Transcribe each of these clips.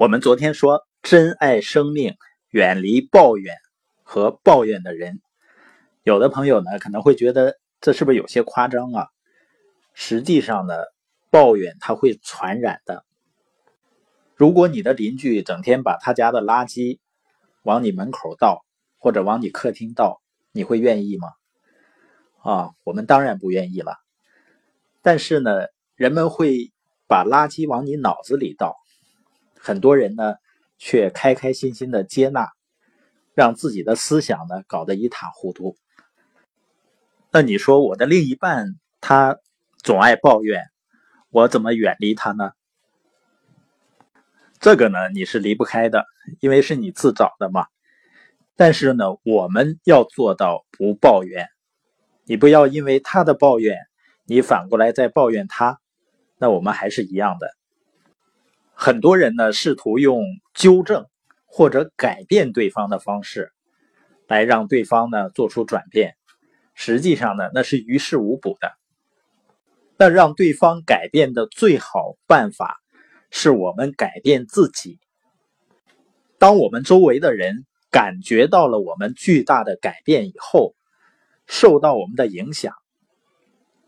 我们昨天说，珍爱生命，远离抱怨和抱怨的人。有的朋友呢，可能会觉得这是不是有些夸张啊？实际上呢，抱怨它会传染的。如果你的邻居整天把他家的垃圾往你门口倒，或者往你客厅倒，你会愿意吗？啊，我们当然不愿意了。但是呢，人们会把垃圾往你脑子里倒。很多人呢，却开开心心的接纳，让自己的思想呢搞得一塌糊涂。那你说我的另一半他总爱抱怨，我怎么远离他呢？这个呢你是离不开的，因为是你自找的嘛。但是呢，我们要做到不抱怨，你不要因为他的抱怨，你反过来再抱怨他，那我们还是一样的。很多人呢，试图用纠正或者改变对方的方式，来让对方呢做出转变。实际上呢，那是于事无补的。那让对方改变的最好办法，是我们改变自己。当我们周围的人感觉到了我们巨大的改变以后，受到我们的影响，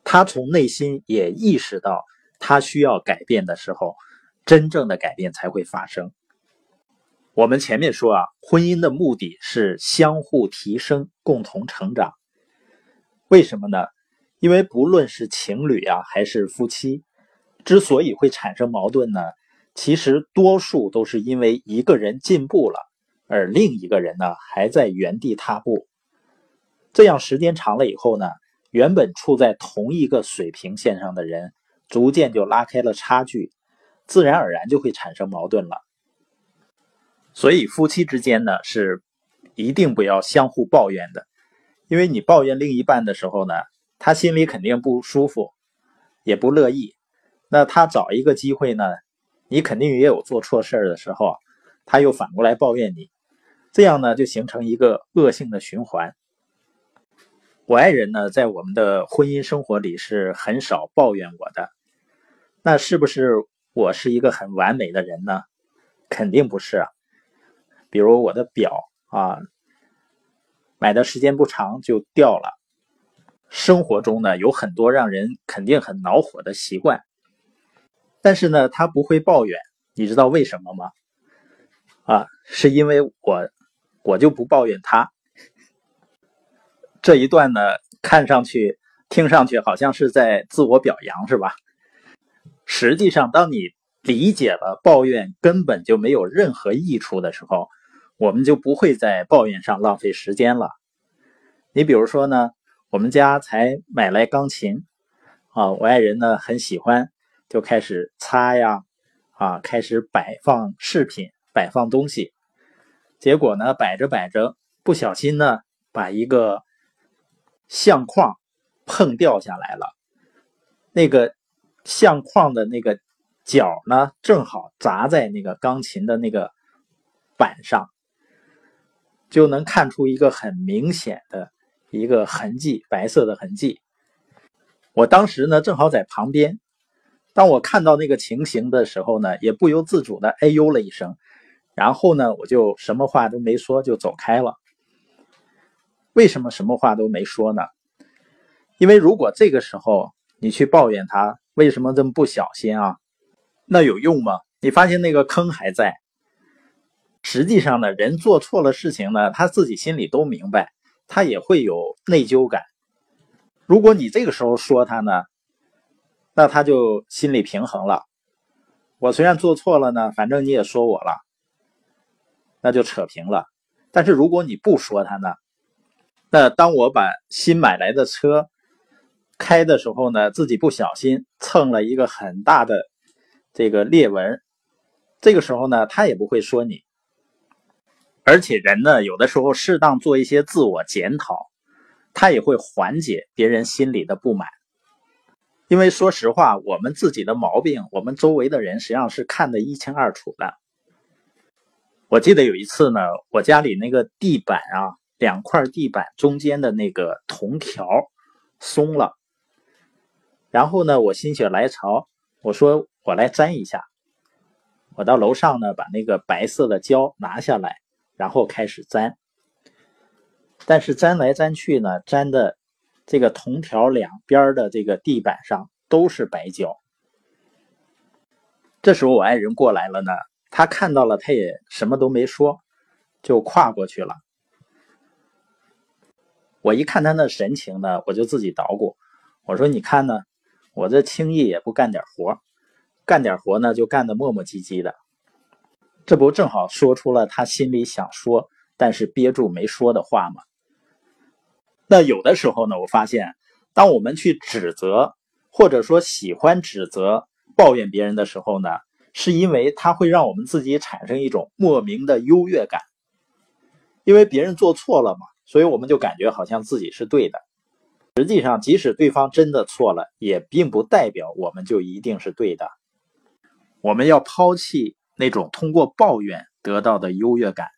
他从内心也意识到他需要改变的时候。真正的改变才会发生。我们前面说啊，婚姻的目的是相互提升、共同成长。为什么呢？因为不论是情侣啊，还是夫妻，之所以会产生矛盾呢，其实多数都是因为一个人进步了，而另一个人呢还在原地踏步。这样时间长了以后呢，原本处在同一个水平线上的人，逐渐就拉开了差距。自然而然就会产生矛盾了，所以夫妻之间呢是一定不要相互抱怨的，因为你抱怨另一半的时候呢，他心里肯定不舒服，也不乐意。那他找一个机会呢，你肯定也有做错事儿的时候，他又反过来抱怨你，这样呢就形成一个恶性的循环。我爱人呢，在我们的婚姻生活里是很少抱怨我的，那是不是？我是一个很完美的人呢，肯定不是啊。比如我的表啊，买的时间不长就掉了。生活中呢，有很多让人肯定很恼火的习惯，但是呢，他不会抱怨。你知道为什么吗？啊，是因为我，我就不抱怨他。这一段呢，看上去、听上去好像是在自我表扬，是吧？实际上，当你理解了抱怨根本就没有任何益处的时候，我们就不会在抱怨上浪费时间了。你比如说呢，我们家才买来钢琴，啊，我爱人呢很喜欢，就开始擦呀，啊，开始摆放饰品，摆放东西。结果呢，摆着摆着，不小心呢，把一个相框碰掉下来了，那个。相框的那个角呢，正好砸在那个钢琴的那个板上，就能看出一个很明显的一个痕迹，白色的痕迹。我当时呢，正好在旁边，当我看到那个情形的时候呢，也不由自主的哎呦了一声，然后呢，我就什么话都没说，就走开了。为什么什么话都没说呢？因为如果这个时候你去抱怨他。为什么这么不小心啊？那有用吗？你发现那个坑还在。实际上呢，人做错了事情呢，他自己心里都明白，他也会有内疚感。如果你这个时候说他呢，那他就心里平衡了。我虽然做错了呢，反正你也说我了，那就扯平了。但是如果你不说他呢，那当我把新买来的车。开的时候呢，自己不小心蹭了一个很大的这个裂纹，这个时候呢，他也不会说你。而且人呢，有的时候适当做一些自我检讨，他也会缓解别人心里的不满。因为说实话，我们自己的毛病，我们周围的人实际上是看得一清二楚的。我记得有一次呢，我家里那个地板啊，两块地板中间的那个铜条松了。然后呢，我心血来潮，我说我来粘一下。我到楼上呢，把那个白色的胶拿下来，然后开始粘。但是粘来粘去呢，粘的这个铜条两边的这个地板上都是白胶。这时候我爱人过来了呢，他看到了，他也什么都没说，就跨过去了。我一看他那神情呢，我就自己捣鼓，我说：“你看呢，我这轻易也不干点活，干点活呢就干的磨磨唧唧的，这不正好说出了他心里想说但是憋住没说的话吗？”那有的时候呢，我发现，当我们去指责或者说喜欢指责。抱怨别人的时候呢，是因为他会让我们自己产生一种莫名的优越感，因为别人做错了嘛，所以我们就感觉好像自己是对的。实际上，即使对方真的错了，也并不代表我们就一定是对的。我们要抛弃那种通过抱怨得到的优越感。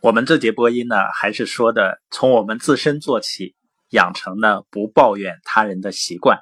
我们这节播音呢，还是说的从我们自身做起，养成呢不抱怨他人的习惯。